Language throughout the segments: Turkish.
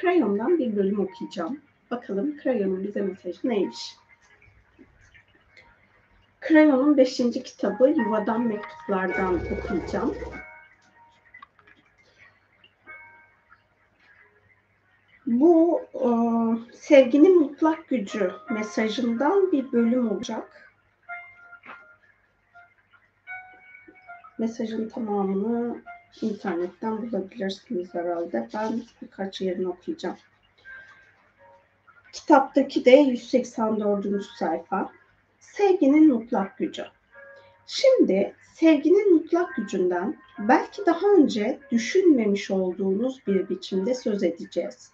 Krayon'dan bir bölüm okuyacağım. Bakalım Krayon'un bize mesajı neymiş? Krayon'un 5. kitabı Yuvadan Mektuplardan okuyacağım. Bu e, sevginin mutlak gücü mesajından bir bölüm olacak. Mesajın tamamını internetten bulabilirsiniz herhalde. Ben birkaç yerini okuyacağım. Kitaptaki de 184. sayfa. Sevginin mutlak gücü. Şimdi sevginin mutlak gücünden belki daha önce düşünmemiş olduğunuz bir biçimde söz edeceğiz.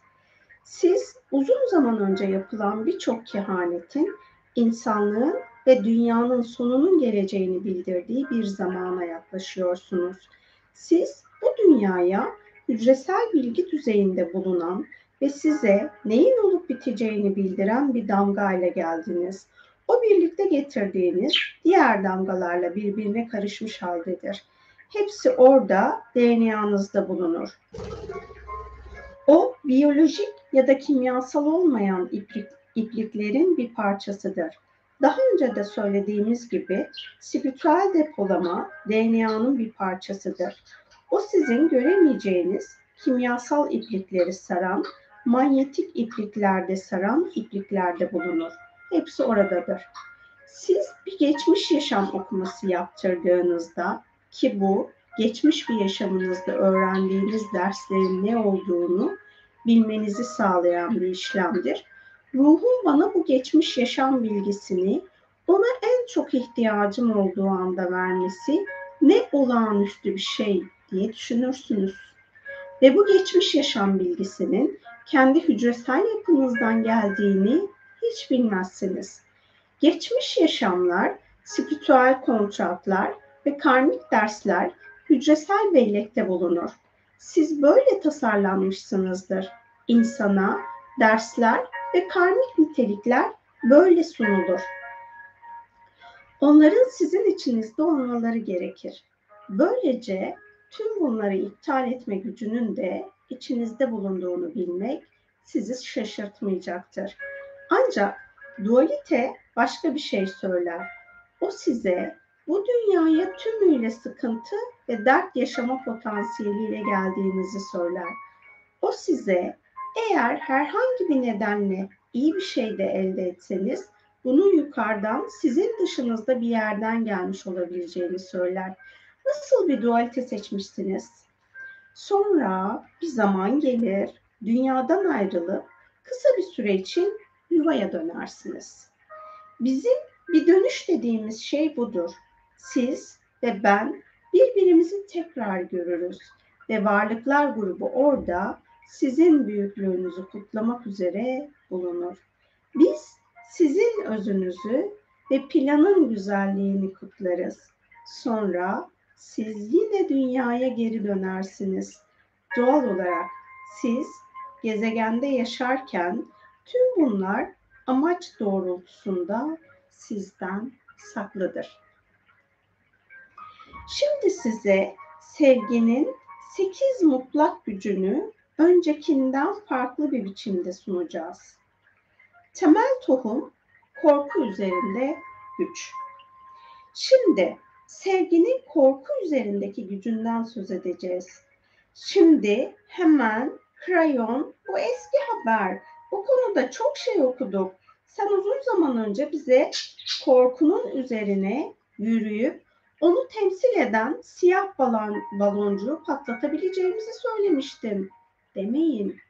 Siz uzun zaman önce yapılan birçok kehanetin insanlığın ve dünyanın sonunun geleceğini bildirdiği bir zamana yaklaşıyorsunuz. Siz bu dünyaya hücresel bilgi düzeyinde bulunan ve size neyin olup biteceğini bildiren bir damga ile geldiniz. O birlikte getirdiğiniz diğer damgalarla birbirine karışmış haldedir. Hepsi orada DNA'nızda bulunur. O biyolojik ya da kimyasal olmayan iplik, ipliklerin bir parçasıdır. Daha önce de söylediğimiz gibi spiritüel depolama DNA'nın bir parçasıdır. O sizin göremeyeceğiniz kimyasal iplikleri saran, manyetik ipliklerde saran ipliklerde bulunur. Hepsi oradadır. Siz bir geçmiş yaşam okuması yaptırdığınızda ki bu geçmiş bir yaşamınızda öğrendiğiniz derslerin ne olduğunu bilmenizi sağlayan bir işlemdir. Ruhun bana bu geçmiş yaşam bilgisini ona en çok ihtiyacım olduğu anda vermesi ne olağanüstü bir şey diye düşünürsünüz. Ve bu geçmiş yaşam bilgisinin kendi hücresel yapınızdan geldiğini hiç bilmezsiniz. Geçmiş yaşamlar, spiritüel kontratlar ve karmik dersler hücresel bellekte bulunur. Siz böyle tasarlanmışsınızdır. İnsana dersler ve karmik nitelikler böyle sunulur. Onların sizin içinizde olmaları gerekir. Böylece tüm bunları iptal etme gücünün de içinizde bulunduğunu bilmek sizi şaşırtmayacaktır. Ancak dualite başka bir şey söyler. O size bu dünyaya tümüyle sıkıntı ve dert yaşama potansiyeliyle geldiğinizi söyler. O size eğer herhangi bir nedenle iyi bir şey de elde etseniz bunu yukarıdan sizin dışınızda bir yerden gelmiş olabileceğini söyler. Nasıl bir dualite seçmişsiniz? Sonra bir zaman gelir, dünyadan ayrılıp kısa bir süre için yuvaya dönersiniz. Bizim bir dönüş dediğimiz şey budur. Siz ve ben birbirimizi tekrar görürüz ve varlıklar grubu orada sizin büyüklüğünüzü kutlamak üzere bulunur. Biz sizin özünüzü ve planın güzelliğini kutlarız. Sonra siz yine dünyaya geri dönersiniz. Doğal olarak siz gezegende yaşarken tüm bunlar amaç doğrultusunda sizden saklıdır. Şimdi size sevginin sekiz mutlak gücünü öncekinden farklı bir biçimde sunacağız. Temel tohum korku üzerinde güç. Şimdi sevginin korku üzerindeki gücünden söz edeceğiz. Şimdi hemen krayon bu eski haber. Bu konuda çok şey okuduk. Sen uzun zaman önce bize korkunun üzerine yürüyüp onu temsil eden siyah balon, baloncuğu patlatabileceğimizi söylemiştin. Demeyin.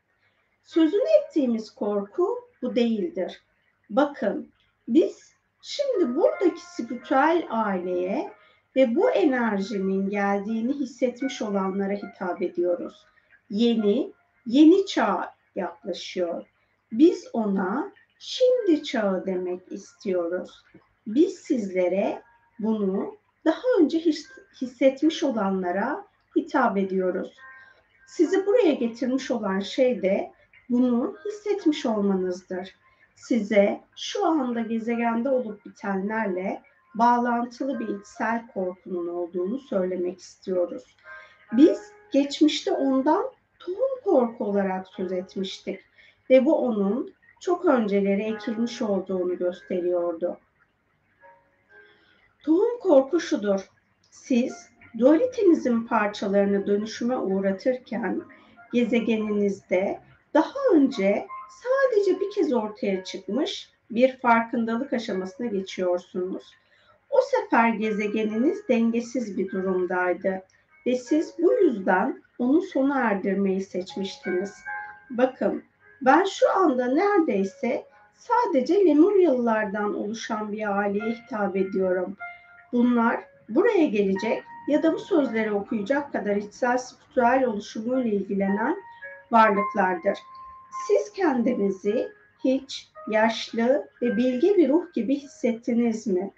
Sözünü ettiğimiz korku bu değildir. Bakın biz şimdi buradaki spiritüel aileye ve bu enerjinin geldiğini hissetmiş olanlara hitap ediyoruz. Yeni, yeni çağ yaklaşıyor. Biz ona şimdi çağı demek istiyoruz. Biz sizlere bunu daha önce hissetmiş olanlara hitap ediyoruz. Sizi buraya getirmiş olan şey de bunu hissetmiş olmanızdır. Size şu anda gezegende olup bitenlerle bağlantılı bir içsel korkunun olduğunu söylemek istiyoruz. Biz geçmişte ondan tohum korku olarak söz etmiştik ve bu onun çok önceleri ekilmiş olduğunu gösteriyordu. Tohum korku şudur. Siz dualitenizin parçalarını dönüşüme uğratırken gezegeninizde daha önce sadece bir kez ortaya çıkmış bir farkındalık aşamasına geçiyorsunuz. O sefer gezegeniniz dengesiz bir durumdaydı ve siz bu yüzden onu sona erdirmeyi seçmiştiniz. Bakın ben şu anda neredeyse sadece Lemuryalılardan oluşan bir aileye hitap ediyorum. Bunlar buraya gelecek ya da bu sözleri okuyacak kadar içsel spiritüel oluşumuyla ilgilenen varlıklardır. Siz kendinizi hiç yaşlı ve bilge bir ruh gibi hissettiniz mi?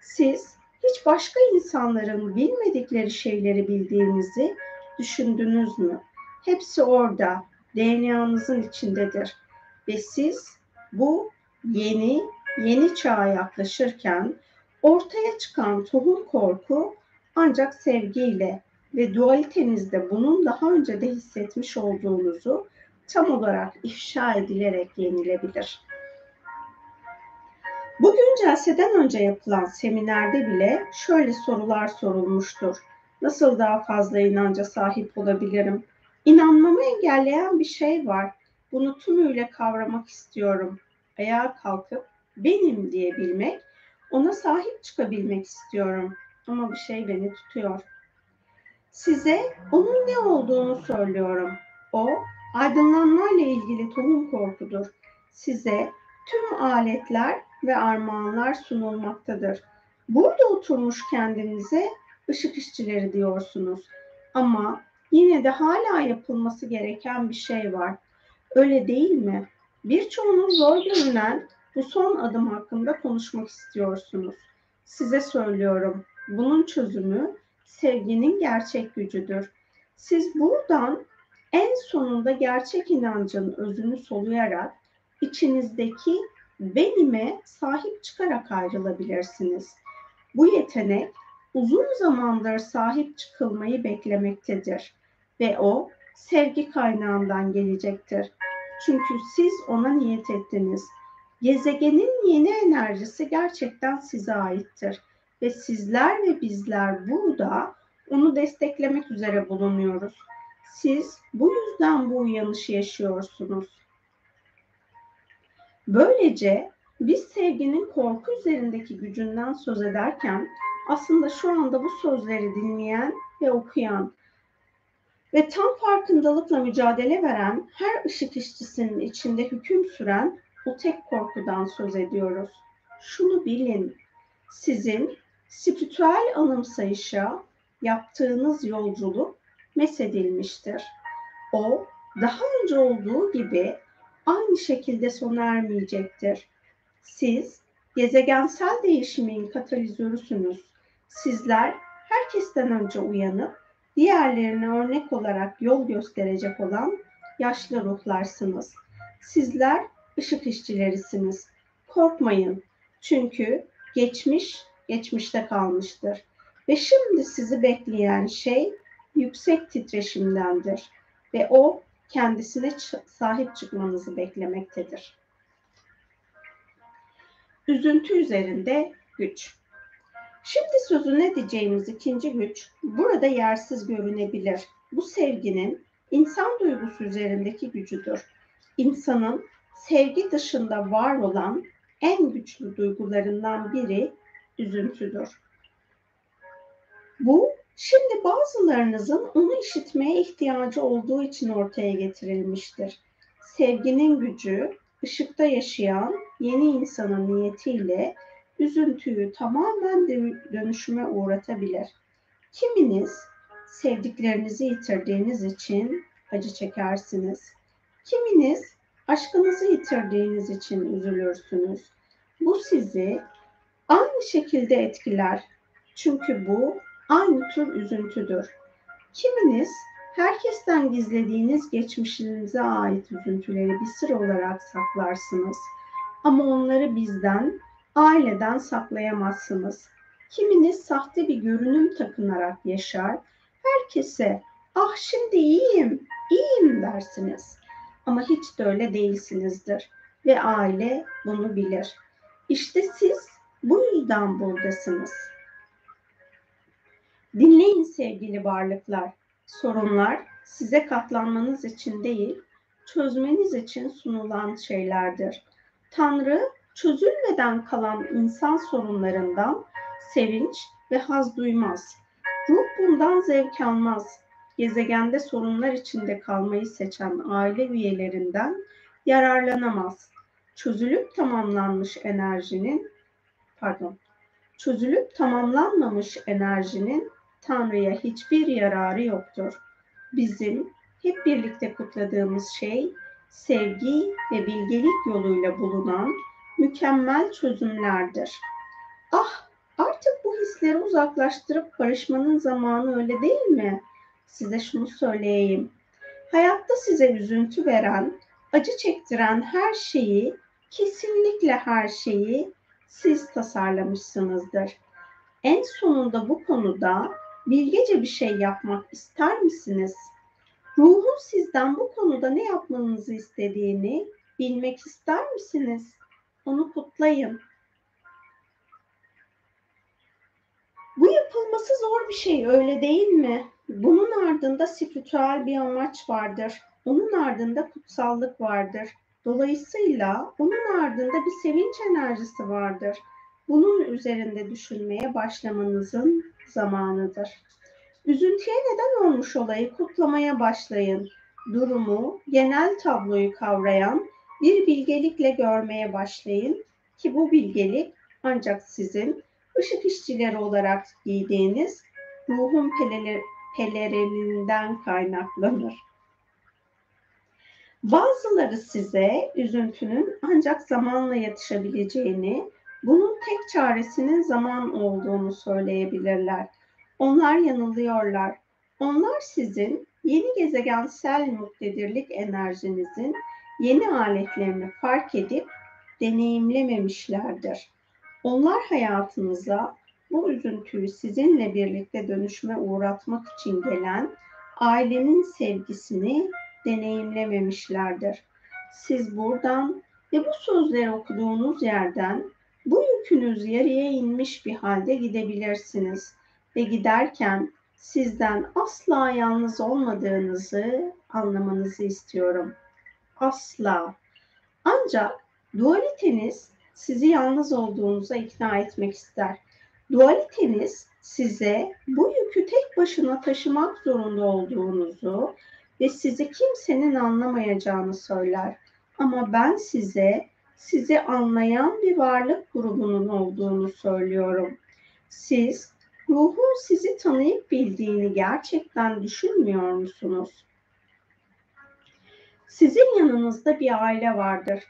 Siz hiç başka insanların bilmedikleri şeyleri bildiğinizi düşündünüz mü? Hepsi orada, DNA'nızın içindedir. Ve siz bu yeni, yeni çağa yaklaşırken ortaya çıkan tohum korku ancak sevgiyle ve dualitenizde bunun daha önce de hissetmiş olduğunuzu tam olarak ifşa edilerek yenilebilir. Bugün celseden önce yapılan seminerde bile şöyle sorular sorulmuştur. Nasıl daha fazla inanca sahip olabilirim? İnanmamı engelleyen bir şey var. Bunu tümüyle kavramak istiyorum. Ayağa kalkıp benim diyebilmek, ona sahip çıkabilmek istiyorum. Ama bir şey beni tutuyor. Size onun ne olduğunu söylüyorum. O aydınlanmayla ilgili tohum korkudur. Size tüm aletler ve armağanlar sunulmaktadır. Burada oturmuş kendinize ışık işçileri diyorsunuz. Ama yine de hala yapılması gereken bir şey var. Öyle değil mi? Birçoğunuz zor görünen bu son adım hakkında konuşmak istiyorsunuz. Size söylüyorum. Bunun çözümü sevginin gerçek gücüdür. Siz buradan en sonunda gerçek inancın özünü soluyarak içinizdeki benime sahip çıkarak ayrılabilirsiniz. Bu yetenek uzun zamandır sahip çıkılmayı beklemektedir ve o sevgi kaynağından gelecektir. Çünkü siz ona niyet ettiniz. Gezegenin yeni enerjisi gerçekten size aittir ve sizler ve bizler burada onu desteklemek üzere bulunuyoruz. Siz bu yüzden bu uyanışı yaşıyorsunuz. Böylece biz sevginin korku üzerindeki gücünden söz ederken aslında şu anda bu sözleri dinleyen ve okuyan ve tam farkındalıkla mücadele veren her ışık işçisinin içinde hüküm süren o tek korkudan söz ediyoruz. Şunu bilin, sizin spiritüel anımsayışa yaptığınız yolculuk mesedilmiştir. O daha önce olduğu gibi aynı şekilde sona ermeyecektir. Siz gezegensel değişimin katalizörüsünüz. Sizler herkesten önce uyanıp diğerlerine örnek olarak yol gösterecek olan yaşlı ruhlarsınız. Sizler ışık işçilerisiniz. Korkmayın. Çünkü geçmiş geçmişte kalmıştır. Ve şimdi sizi bekleyen şey yüksek titreşimdendir. Ve o kendisine sahip çıkmanızı beklemektedir. Üzüntü üzerinde güç. Şimdi sözünü edeceğimiz ikinci güç burada yersiz görünebilir. Bu sevginin insan duygusu üzerindeki gücüdür. İnsanın sevgi dışında var olan en güçlü duygularından biri üzüntüdür. Bu şimdi bazılarınızın onu işitmeye ihtiyacı olduğu için ortaya getirilmiştir. Sevginin gücü ışıkta yaşayan yeni insanın niyetiyle üzüntüyü tamamen dönüşüme uğratabilir. Kiminiz sevdiklerinizi yitirdiğiniz için acı çekersiniz. Kiminiz aşkınızı yitirdiğiniz için üzülürsünüz. Bu sizi aynı şekilde etkiler. Çünkü bu aynı tür üzüntüdür. Kiminiz herkesten gizlediğiniz geçmişinize ait üzüntüleri bir sır olarak saklarsınız. Ama onları bizden, aileden saklayamazsınız. Kiminiz sahte bir görünüm takınarak yaşar. Herkese ah şimdi iyiyim, iyiyim dersiniz. Ama hiç de öyle değilsinizdir ve aile bunu bilir. İşte siz bu yüzden buradasınız. Dinleyin sevgili varlıklar. Sorunlar size katlanmanız için değil, çözmeniz için sunulan şeylerdir. Tanrı çözülmeden kalan insan sorunlarından sevinç ve haz duymaz. Ruh bundan zevk almaz. Gezegende sorunlar içinde kalmayı seçen aile üyelerinden yararlanamaz. Çözülüp tamamlanmış enerjinin pardon. Çözülüp tamamlanmamış enerjinin Tanrı'ya hiçbir yararı yoktur. Bizim hep birlikte kutladığımız şey sevgi ve bilgelik yoluyla bulunan mükemmel çözümlerdir. Ah, artık bu hisleri uzaklaştırıp barışmanın zamanı öyle değil mi? Size şunu söyleyeyim. Hayatta size üzüntü veren, acı çektiren her şeyi, kesinlikle her şeyi siz tasarlamışsınızdır. En sonunda bu konuda bilgece bir şey yapmak ister misiniz? Ruhun sizden bu konuda ne yapmanızı istediğini bilmek ister misiniz? Onu kutlayın. Bu yapılması zor bir şey öyle değil mi? Bunun ardında spiritüel bir amaç vardır. Onun ardında kutsallık vardır. Dolayısıyla onun ardında bir sevinç enerjisi vardır. Bunun üzerinde düşünmeye başlamanızın zamanıdır. Üzüntüye neden olmuş olayı kutlamaya başlayın. Durumu, genel tabloyu kavrayan bir bilgelikle görmeye başlayın ki bu bilgelik ancak sizin ışık işçileri olarak giydiğiniz ruhun pelerininden kaynaklanır. Bazıları size üzüntünün ancak zamanla yatışabileceğini, bunun tek çaresinin zaman olduğunu söyleyebilirler. Onlar yanılıyorlar. Onlar sizin yeni gezegensel muktedirlik enerjinizin yeni aletlerini fark edip deneyimlememişlerdir. Onlar hayatınıza bu üzüntüyü sizinle birlikte dönüşme uğratmak için gelen ailenin sevgisini deneyimlememişlerdir. Siz buradan ve bu sözleri okuduğunuz yerden bu yükünüz yarıya inmiş bir halde gidebilirsiniz ve giderken sizden asla yalnız olmadığınızı anlamanızı istiyorum. Asla. Ancak dualiteniz sizi yalnız olduğunuza ikna etmek ister. Dualiteniz size bu yükü tek başına taşımak zorunda olduğunuzu ve sizi kimsenin anlamayacağını söyler. Ama ben size sizi anlayan bir varlık grubunun olduğunu söylüyorum. Siz ruhun sizi tanıyıp bildiğini gerçekten düşünmüyor musunuz? Sizin yanınızda bir aile vardır.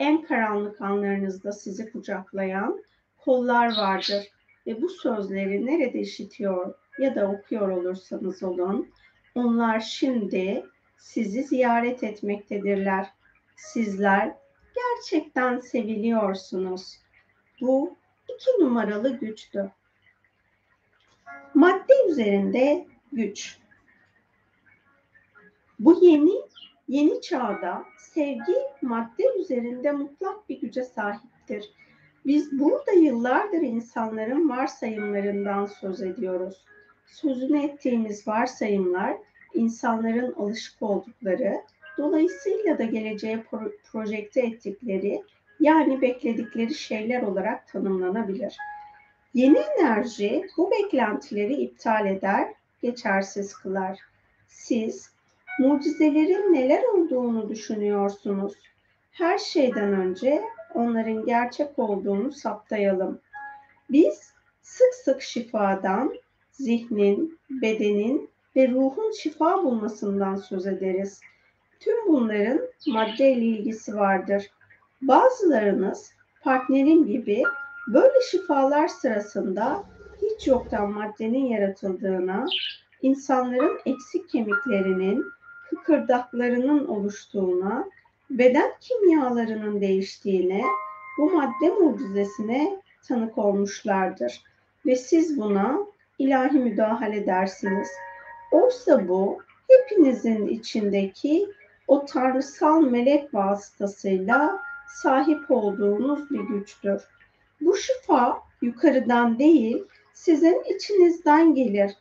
En karanlık anlarınızda sizi kucaklayan kollar vardır ve bu sözleri nerede işitiyor ya da okuyor olursanız olun, onlar şimdi sizi ziyaret etmektedirler. Sizler gerçekten seviliyorsunuz. Bu iki numaralı güçtü. Madde üzerinde güç. Bu yeni yeni çağda sevgi madde üzerinde mutlak bir güce sahiptir. Biz burada yıllardır insanların varsayımlarından söz ediyoruz. Sözünü ettiğimiz varsayımlar insanların alışık oldukları, dolayısıyla da geleceğe projekte ettikleri yani bekledikleri şeyler olarak tanımlanabilir. Yeni enerji bu beklentileri iptal eder, geçersiz kılar. Siz mucizelerin neler olduğunu düşünüyorsunuz. Her şeyden önce onların gerçek olduğunu saptayalım. Biz sık sık şifadan, zihnin, bedenin ve ruhun şifa bulmasından söz ederiz. Tüm bunların maddeyle ilgisi vardır. Bazılarınız partnerin gibi böyle şifalar sırasında hiç yoktan maddenin yaratıldığına, insanların eksik kemiklerinin, kıkırdaklarının oluştuğuna, beden kimyalarının değiştiğine, bu madde mucizesine tanık olmuşlardır. Ve siz buna ilahi müdahale dersiniz. Oysa bu hepinizin içindeki o tanrısal melek vasıtasıyla sahip olduğunuz bir güçtür. Bu şifa yukarıdan değil, sizin içinizden gelir.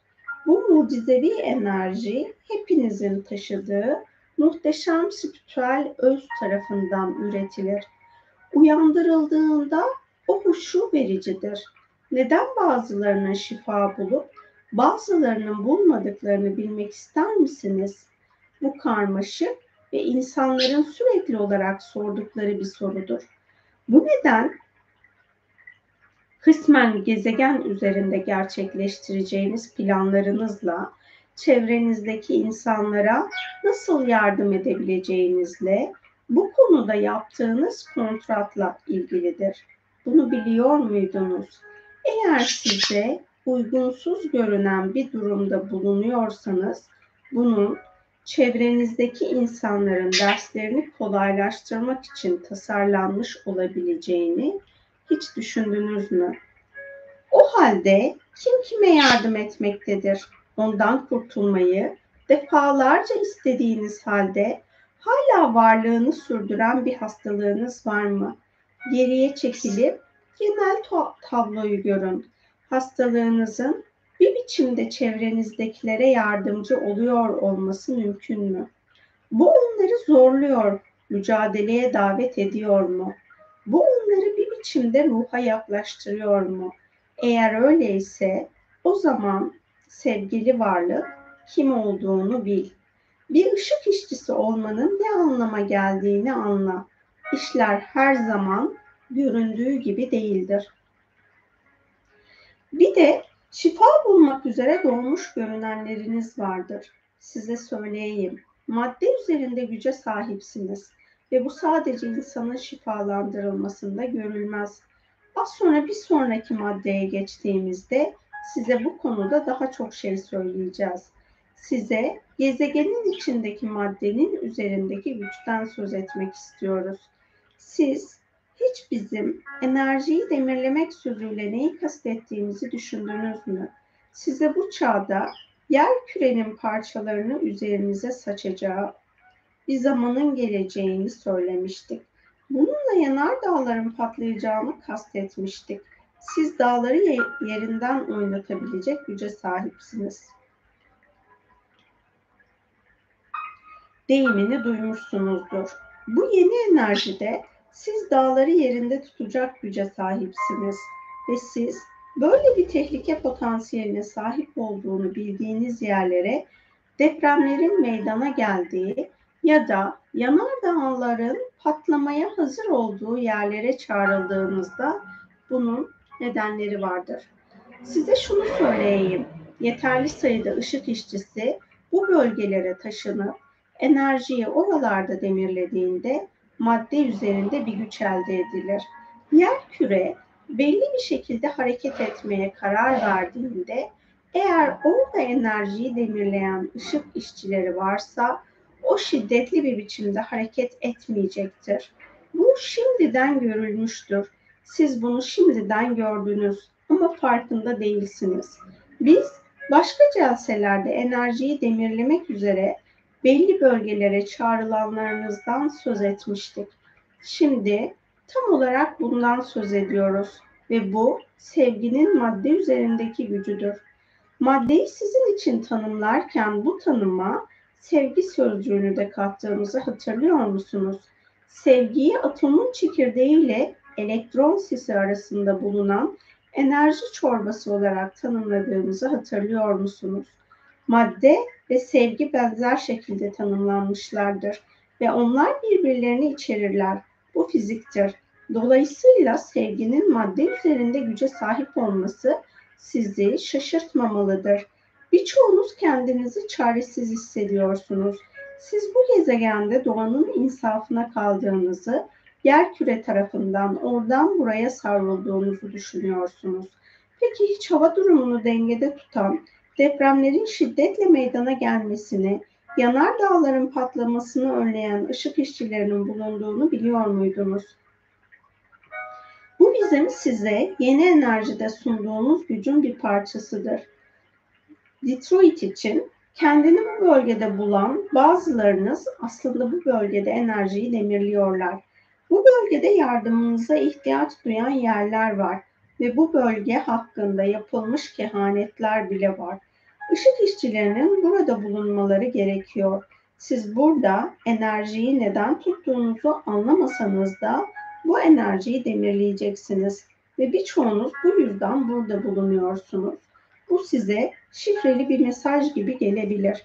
Bu mucizevi enerji hepinizin taşıdığı muhteşem spiritüel öz tarafından üretilir. Uyandırıldığında o huşu vericidir. Neden bazılarının şifa bulup bazılarının bulmadıklarını bilmek ister misiniz? Bu karmaşık ve insanların sürekli olarak sordukları bir sorudur. Bu neden kısmen gezegen üzerinde gerçekleştireceğiniz planlarınızla çevrenizdeki insanlara nasıl yardım edebileceğinizle bu konuda yaptığınız kontratla ilgilidir. Bunu biliyor muydunuz? Eğer size uygunsuz görünen bir durumda bulunuyorsanız bunun çevrenizdeki insanların derslerini kolaylaştırmak için tasarlanmış olabileceğini hiç düşündünüz mü? O halde kim kime yardım etmektedir? Ondan kurtulmayı defalarca istediğiniz halde hala varlığını sürdüren bir hastalığınız var mı? Geriye çekilip genel tabloyu görün. Hastalığınızın bir biçimde çevrenizdekilere yardımcı oluyor olması mümkün mü? Bu onları zorluyor, mücadeleye davet ediyor mu? Bu onları bir biçimde ruha yaklaştırıyor mu? Eğer öyleyse o zaman sevgili varlık kim olduğunu bil. Bir ışık işçisi olmanın ne anlama geldiğini anla. İşler her zaman göründüğü gibi değildir. Bir de şifa bulmak üzere doğmuş görünenleriniz vardır. Size söyleyeyim. Madde üzerinde güce sahipsiniz ve bu sadece insanın şifalandırılmasında görülmez. Az sonra bir sonraki maddeye geçtiğimizde size bu konuda daha çok şey söyleyeceğiz. Size gezegenin içindeki maddenin üzerindeki güçten söz etmek istiyoruz. Siz hiç bizim enerjiyi demirlemek sözüyle neyi kastettiğimizi düşündünüz mü? Size bu çağda yer kürenin parçalarını üzerinize saçacağı bir zamanın geleceğini söylemiştik. Bununla yanar dağların patlayacağını kastetmiştik. Siz dağları yerinden oynatabilecek güce sahipsiniz. Deyimini duymuşsunuzdur. Bu yeni enerjide siz dağları yerinde tutacak güce sahipsiniz ve siz böyle bir tehlike potansiyeline sahip olduğunu bildiğiniz yerlere depremlerin meydana geldiği ya da yanardağların patlamaya hazır olduğu yerlere çağrıldığınızda bunun nedenleri vardır. Size şunu söyleyeyim. Yeterli sayıda ışık işçisi bu bölgelere taşınıp enerjiyi oralarda demirlediğinde madde üzerinde bir güç elde edilir. Yer küre belli bir şekilde hareket etmeye karar verdiğinde eğer orada enerjiyi demirleyen ışık işçileri varsa o şiddetli bir biçimde hareket etmeyecektir. Bu şimdiden görülmüştür. Siz bunu şimdiden gördünüz ama farkında değilsiniz. Biz başka celselerde enerjiyi demirlemek üzere belli bölgelere çağrılanlarınızdan söz etmiştik. Şimdi tam olarak bundan söz ediyoruz ve bu sevginin madde üzerindeki gücüdür. Maddeyi sizin için tanımlarken bu tanıma sevgi sözcüğünü de kattığımızı hatırlıyor musunuz? Sevgiyi atomun çekirdeğiyle elektron sisi arasında bulunan enerji çorbası olarak tanımladığımızı hatırlıyor musunuz? Madde ve sevgi benzer şekilde tanımlanmışlardır ve onlar birbirlerini içerirler. Bu fiziktir. Dolayısıyla sevginin madde üzerinde güce sahip olması sizi şaşırtmamalıdır. Birçoğunuz kendinizi çaresiz hissediyorsunuz. Siz bu gezegende doğanın insafına kaldığınızı, yer küre tarafından oradan buraya savrulduğunuzu düşünüyorsunuz. Peki hiç hava durumunu dengede tutan, depremlerin şiddetle meydana gelmesini, yanar dağların patlamasını önleyen ışık işçilerinin bulunduğunu biliyor muydunuz? Bu bizim size yeni enerjide sunduğumuz gücün bir parçasıdır. Detroit için Kendini bu bölgede bulan bazılarınız aslında bu bölgede enerjiyi demirliyorlar. Bu bölgede yardımınıza ihtiyaç duyan yerler var ve bu bölge hakkında yapılmış kehanetler bile var. Işık işçilerinin burada bulunmaları gerekiyor. Siz burada enerjiyi neden tuttuğunuzu anlamasanız da bu enerjiyi demirleyeceksiniz ve birçoğunuz bu yüzden burada bulunuyorsunuz. Bu size şifreli bir mesaj gibi gelebilir.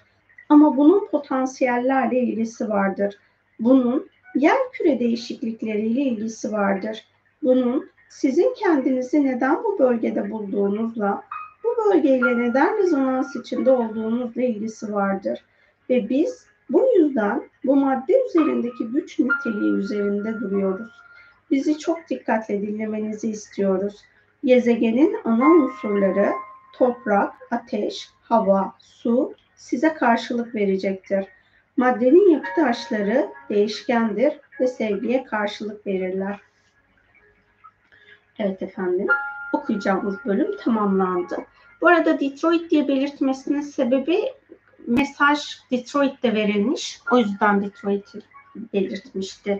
Ama bunun potansiyellerle ilgisi vardır. Bunun yer küre değişiklikleriyle ilgisi vardır. Bunun sizin kendinizi neden bu bölgede bulduğunuzla, bu bölgeyle neden rezonans içinde olduğunuzla ilgisi vardır. Ve biz bu yüzden bu madde üzerindeki güç niteliği üzerinde duruyoruz. Bizi çok dikkatle dinlemenizi istiyoruz. Gezegenin ana unsurları toprak, ateş, hava, su size karşılık verecektir. Maddenin yapı taşları değişkendir ve sevgiye karşılık verirler. Evet efendim, okuyacağımız bölüm tamamlandı. Bu arada Detroit diye belirtmesinin sebebi mesaj Detroit'te verilmiş. O yüzden Detroit'i belirtmişti